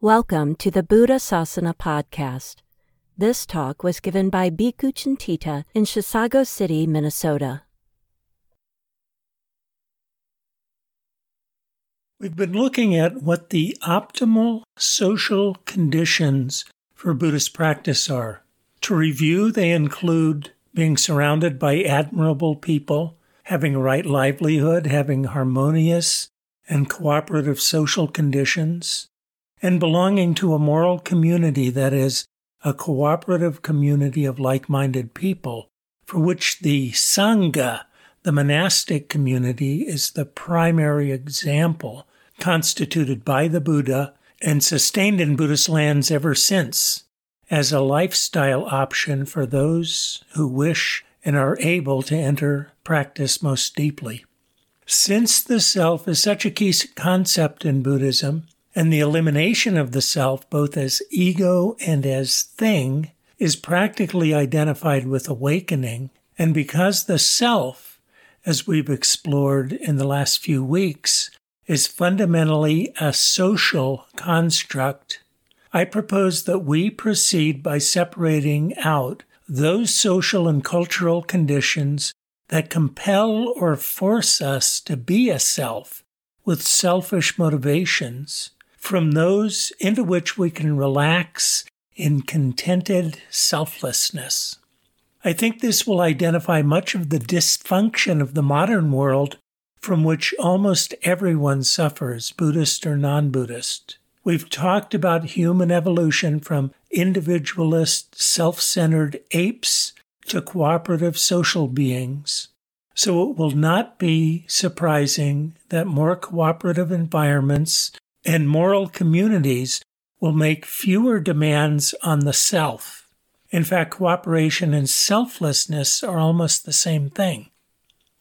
Welcome to the Buddha Sasana podcast. This talk was given by Bhikkhu Cintita in Chisago City, Minnesota. We've been looking at what the optimal social conditions for Buddhist practice are. To review, they include being surrounded by admirable people, having a right livelihood, having harmonious and cooperative social conditions, and belonging to a moral community that is a cooperative community of like minded people, for which the Sangha, the monastic community, is the primary example constituted by the Buddha and sustained in Buddhist lands ever since as a lifestyle option for those who wish and are able to enter practice most deeply. Since the self is such a key concept in Buddhism, and the elimination of the self, both as ego and as thing, is practically identified with awakening. And because the self, as we've explored in the last few weeks, is fundamentally a social construct, I propose that we proceed by separating out those social and cultural conditions that compel or force us to be a self with selfish motivations from those into which we can relax in contented selflessness. I think this will identify much of the dysfunction of the modern world from which almost everyone suffers, Buddhist or non Buddhist. We've talked about human evolution from individualist, self centered apes to cooperative social beings. So it will not be surprising that more cooperative environments and moral communities will make fewer demands on the self. In fact, cooperation and selflessness are almost the same thing.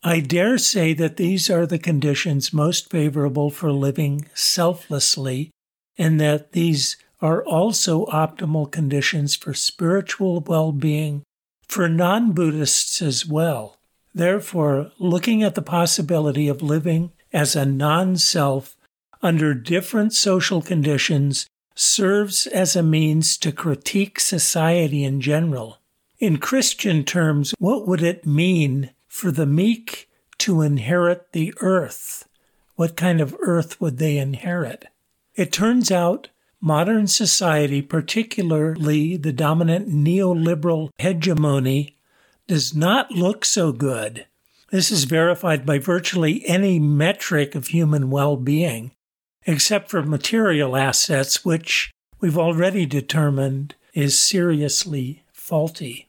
I dare say that these are the conditions most favorable for living selflessly, and that these are also optimal conditions for spiritual well being for non Buddhists as well. Therefore, looking at the possibility of living as a non self under different social conditions serves as a means to critique society in general. In Christian terms, what would it mean for the meek to inherit the earth? What kind of earth would they inherit? It turns out modern society, particularly the dominant neoliberal hegemony, does not look so good. This is verified by virtually any metric of human well being except for material assets, which we've already determined is seriously faulty.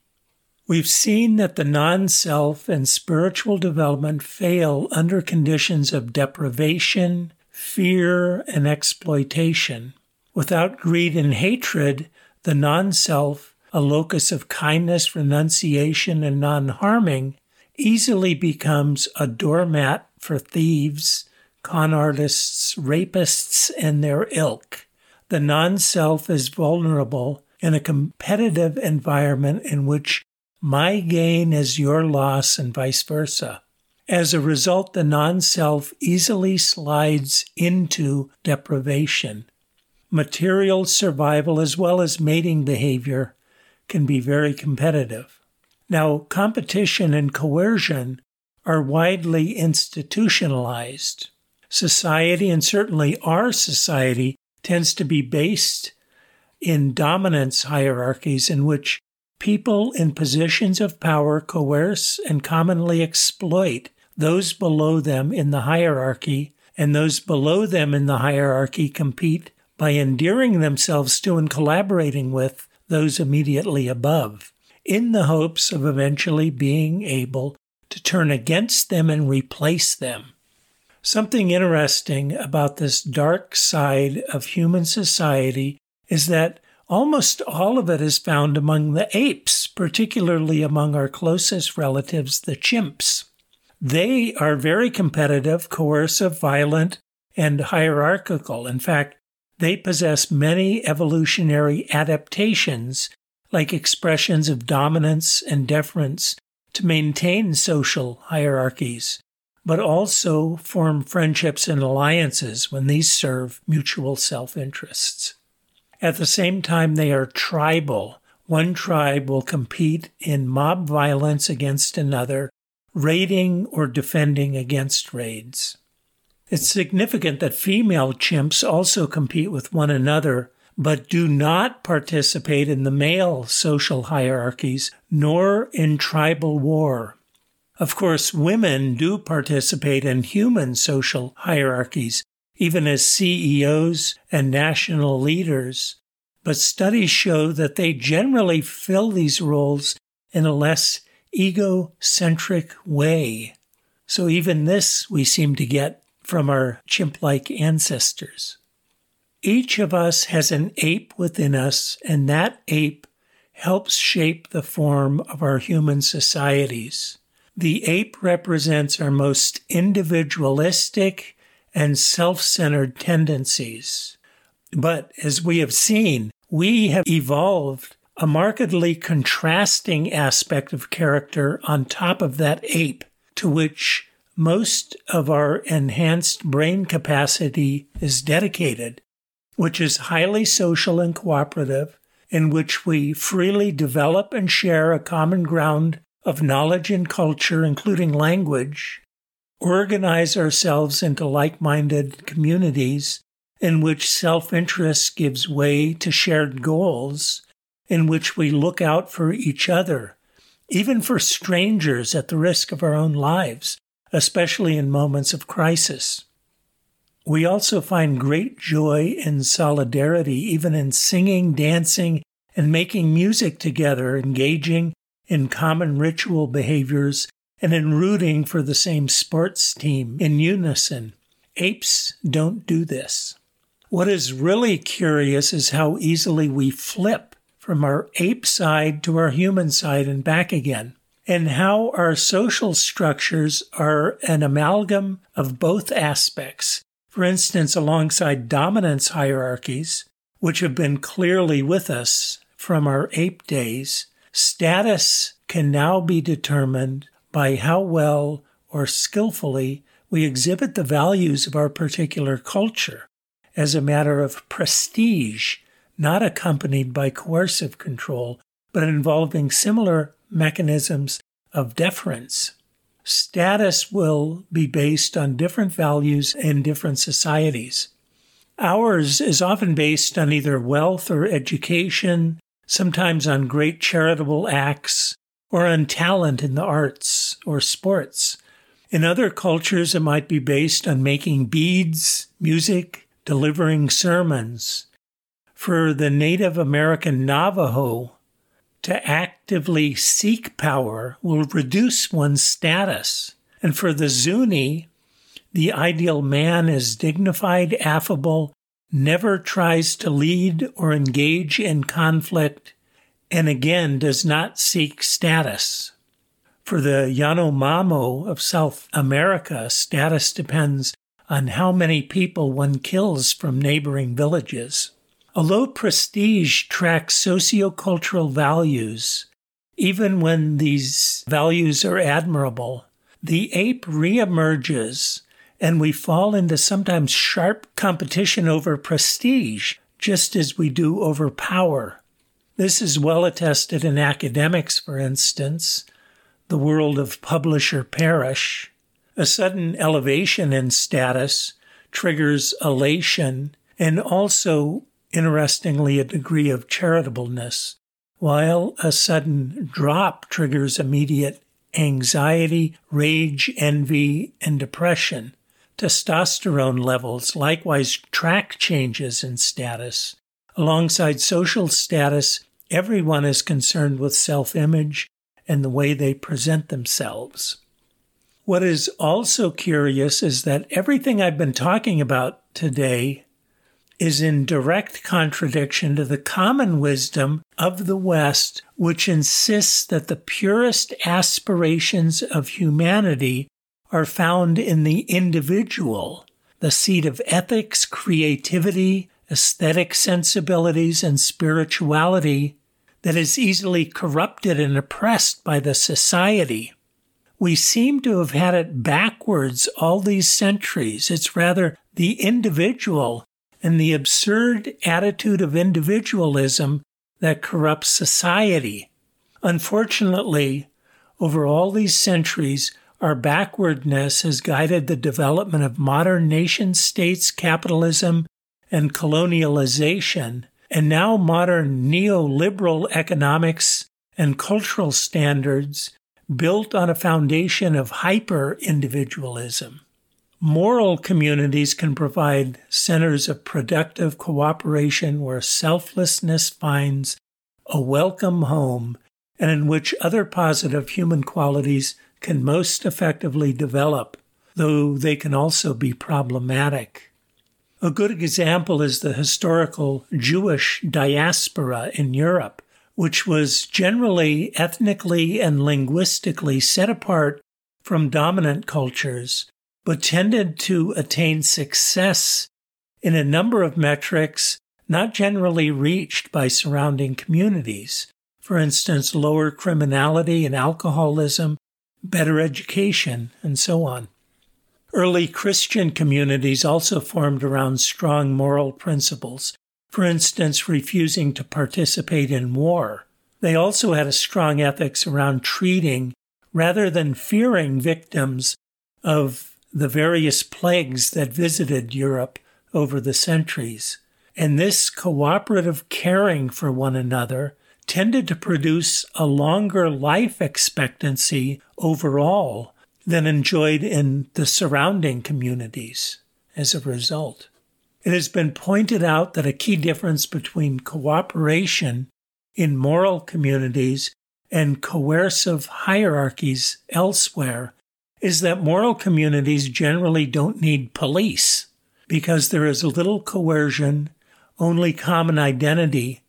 We've seen that the non self and spiritual development fail under conditions of deprivation, fear, and exploitation. Without greed and hatred, the non self, a locus of kindness, renunciation, and non harming, easily becomes a doormat for thieves con artists, rapists, and their ilk. The non self is vulnerable in a competitive environment in which my gain is your loss and vice versa. As a result, the non self easily slides into deprivation. Material survival as well as mating behavior can be very competitive. Now, competition and coercion are widely institutionalized society, and certainly our society, tends to be based in dominance hierarchies in which people in positions of power coerce and commonly exploit those below them in the hierarchy, and those below them in the hierarchy compete by endearing themselves to and collaborating with those immediately above, in the hopes of eventually being able to turn against them and replace them. Something interesting about this dark side of human society is that almost all of it is found among the apes, particularly among our closest relatives, the chimps. they are very competitive, coercive, violent, and hierarchical. In fact, they possess many evolutionary adaptations, like expressions of dominance and deference, to maintain social hierarchies, but also form friendships and alliances when these serve mutual self interests. At the same time, they are tribal. One tribe will compete in mob violence against another, raiding or defending against raids. It's significant that female chimps also compete with one another, but do not participate in the male social hierarchies nor in tribal war. Of course, women do participate in human social hierarchies, even as CEOs and national leaders, but studies show that they generally fill these roles in a less egocentric way. So even this we seem to get from our chimp like ancestors. Each of us has an ape within us, and that ape helps shape the form of our human societies. The ape represents our most individualistic and self centered tendencies. But as we have seen, we have evolved a markedly contrasting aspect of character on top of that ape to which most of our enhanced brain capacity is dedicated, which is highly social and cooperative, in which we freely develop and share a common ground of knowledge and culture, including language, organize ourselves into like minded communities in which self interest gives way to shared goals, in which we look out for each other, even for strangers at the risk of our own lives, especially in moments of crisis. We also find great joy in solidarity, even in singing, dancing, and making music together, engaging in common ritual behaviors, and in rooting for the same sports team in unison. Apes don't do this. What is really curious is how easily we flip from our ape side to our human side and back again and how our social structures are an amalgam of both aspects. For instance, alongside dominance hierarchies, which have been clearly with us from our ape days, status can now be determined by how well or skillfully we exhibit the values of our particular culture as a matter of prestige, not accompanied by coercive control, but involving similar mechanisms of deference. Status will be based on different values in different societies. Ours is often based on either wealth or education, sometimes on great charitable acts, or on talent in the arts or sports. In other cultures, it might be based on making beads, music, delivering sermons. For the Native American Navajo, to actively seek power will reduce one's status. And for the Zuni, the ideal man is dignified, affable, never tries to lead or engage in conflict, and again does not seek status. For the Yanomamo of South America, status depends on how many people one kills from neighboring villages. A low prestige tracks sociocultural values, even when these values are admirable, the ape reemerges and we fall into sometimes sharp competition over prestige, just as we do over power. This is well attested in academics, for instance, the world of publish or perish. A sudden elevation in status triggers elation and also interestingly, a degree of charitableness, while a sudden drop triggers immediate anxiety, rage, envy, and depression. Testosterone levels likewise track changes in status. Alongside social status, everyone is concerned with self image and the way they present themselves. What is also curious is that everything I've been talking about today is in direct contradiction to the common wisdom of the West, which insists that the purest aspirations of humanity are found in the individual, the seat of ethics, creativity, aesthetic sensibilities, and spirituality that is easily corrupted and oppressed by the society. We seem to have had it backwards all these centuries. It's rather the individual and the absurd attitude of individualism that corrupts society. Unfortunately, over all these centuries, our backwardness has guided the development of modern nation states, capitalism, and colonialization, and now modern neoliberal economics and cultural standards built on a foundation of hyper individualism. Moral communities can provide centers of productive cooperation where selflessness finds a welcome home and in which other positive human qualities can most effectively develop, though they can also be problematic. A good example is the historical Jewish diaspora in Europe, which was generally ethnically and linguistically set apart from dominant cultures, but tended to attain success in a number of metrics not generally reached by surrounding communities. For instance, lower criminality and alcoholism, better education, and so on. Early Christian communities also formed around strong moral principles, for instance, refusing to participate in war. They also had a strong ethics around treating rather than fearing victims of the various plagues that visited Europe over the centuries. And this cooperative caring for one another tended to produce a longer life expectancy overall than enjoyed in the surrounding communities as a result. It has been pointed out that a key difference between cooperation in moral communities and coercive hierarchies elsewhere is that moral communities generally don't need police because there is little coercion, only common identity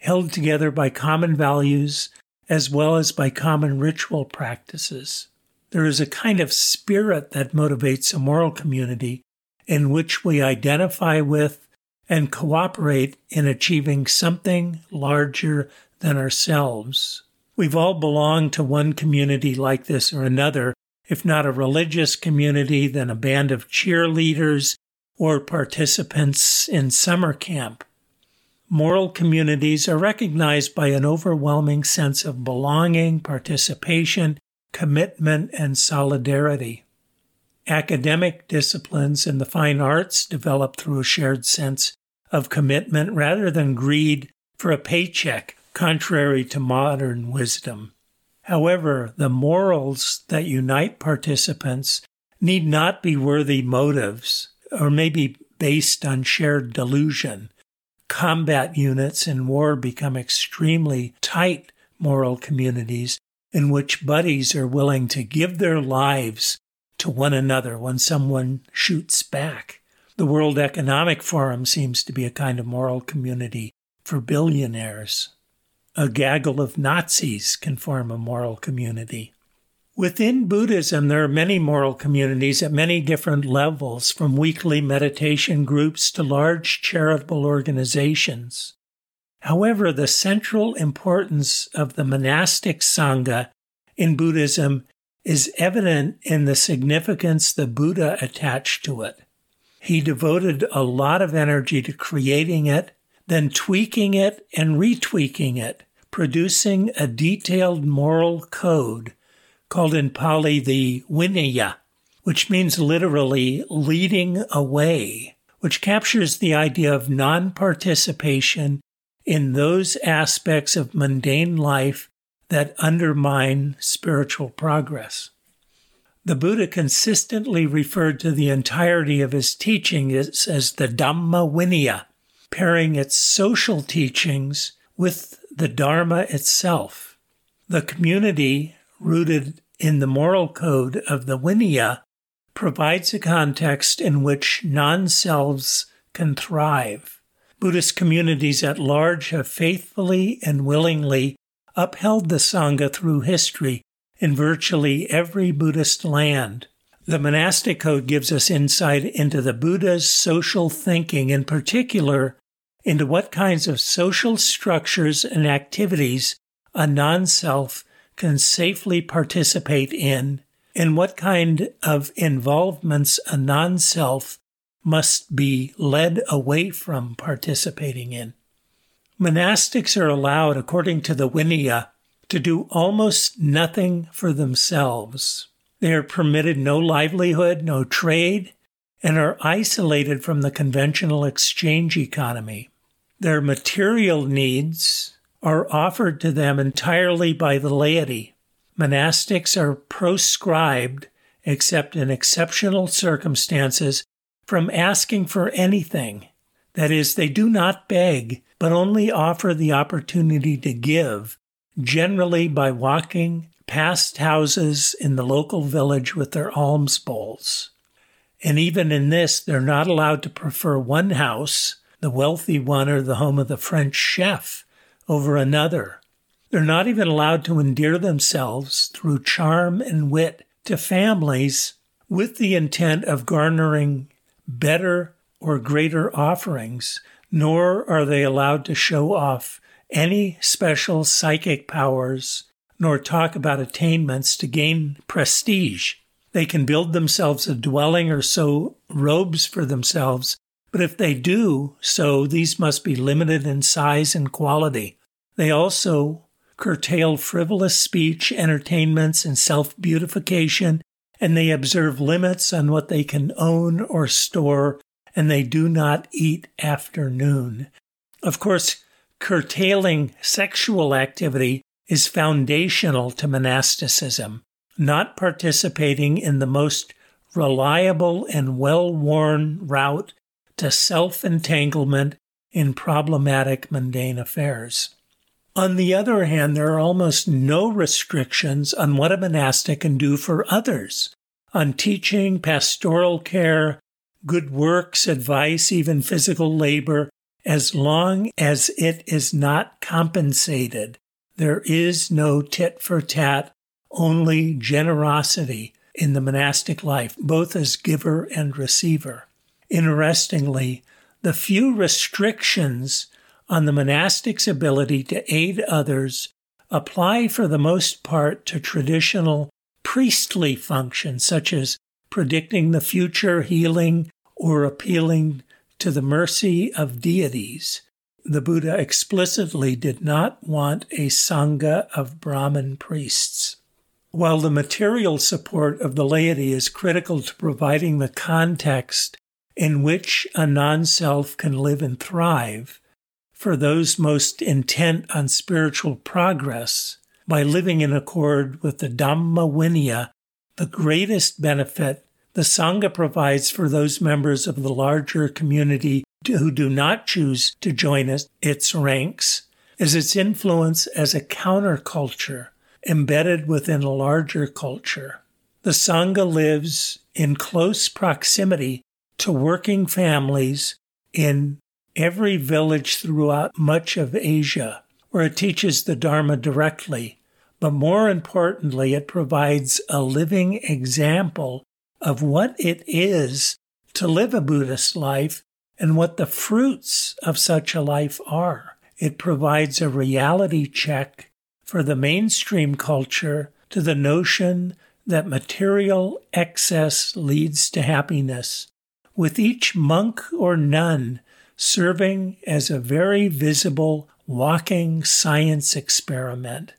held together by common values as well as by common ritual practices. There is a kind of spirit that motivates a moral community in which we identify with and cooperate in achieving something larger than ourselves. We've all belonged to one community like this or another, if not a religious community, then a band of cheerleaders or participants in summer camp. Moral communities are recognized by an overwhelming sense of belonging, participation, commitment, and solidarity. Academic disciplines and the fine arts develop through a shared sense of commitment rather than greed for a paycheck, contrary to modern wisdom. However, the morals that unite participants need not be worthy motives or may be based on shared delusion. Combat units in war become extremely tight moral communities in which buddies are willing to give their lives to one another when someone shoots back. The World Economic Forum seems to be a kind of moral community for billionaires. A gaggle of Nazis can form a moral community. Within Buddhism, there are many moral communities at many different levels, from weekly meditation groups to large charitable organizations. However, the central importance of the monastic Sangha in Buddhism is evident in the significance the Buddha attached to it. He devoted a lot of energy to creating it, then tweaking it and retweaking it, producing a detailed moral code called in Pali the Vinaya, which means literally leading away, which captures the idea of non participation in those aspects of mundane life that undermine spiritual progress. The Buddha consistently referred to the entirety of his teaching as, as the Dhamma Vinaya, pairing its social teachings with the Dharma itself. The community, rooted in the moral code of the Vinaya, provides a context in which non selves can thrive. Buddhist communities at large have faithfully and willingly upheld the Sangha through history in virtually every Buddhist land. The monastic code gives us insight into the Buddha's social thinking, in particular, into what kinds of social structures and activities a non self can safely participate in, and what kind of involvements a non self must be led away from participating in. Monastics are allowed, according to the Vinaya, to do almost nothing for themselves. They are permitted no livelihood, no trade, and are isolated from the conventional exchange economy. Their material needs are offered to them entirely by the laity. Monastics are proscribed, except in exceptional circumstances, from asking for anything. That is, they do not beg, but only offer the opportunity to give, generally by walking past houses in the local village with their alms bowls. And even in this, they're not allowed to prefer one house, the wealthy one or the home of the French chef, over another. They're not even allowed to endear themselves through charm and wit to families with the intent of garnering better or greater offerings, nor are they allowed to show off any special psychic powers nor talk about attainments to gain prestige. They can build themselves a dwelling or sew robes for themselves, but if they do so, these must be limited in size and quality. They also curtail frivolous speech, entertainments, and self beautification, and they observe limits on what they can own or store, and they do not eat after noon. Of course, curtailing sexual activity is foundational to monasticism. Not participating in the most reliable and well worn route to self entanglement in problematic mundane affairs. On the other hand, there are almost no restrictions on what a monastic can do for others, on teaching, pastoral care, good works, advice, even physical labor, as long as it is not compensated there is no tit for tat, only generosity in the monastic life, both as giver and receiver. Interestingly, the few restrictions on the monastic's ability to aid others apply for the most part to traditional priestly functions such as predicting the future, healing, or appealing to the mercy of deities the Buddha explicitly did not want a Sangha of Brahmin priests. While the material support of the laity is critical to providing the context in which a non self can live and thrive, for those most intent on spiritual progress, by living in accord with the Dhamma Vinaya, the greatest benefit the Sangha provides for those members of the larger community who do not choose to join its ranks is its influence as a counterculture embedded within a larger culture. The Sangha lives in close proximity to working families in every village throughout much of Asia, where it teaches the Dharma directly. But more importantly, it provides a living example of what it is to live a Buddhist life and what the fruits of such a life are. It provides a reality check for the mainstream culture to the notion that material excess leads to happiness, with each monk or nun serving as a very visible walking science experiment,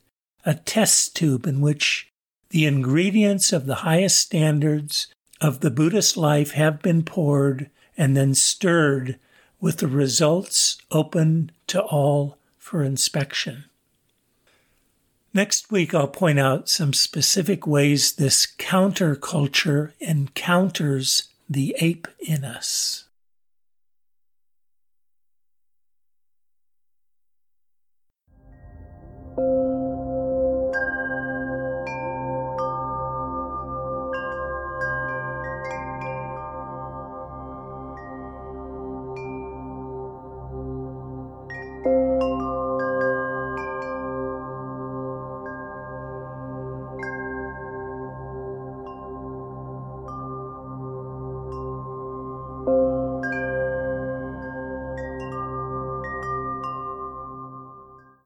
a test tube in which the ingredients of the highest standards of the Buddhist life have been poured and then stirred with the results open to all for inspection. Next week, I'll point out some specific ways this counterculture encounters the ape in us. You.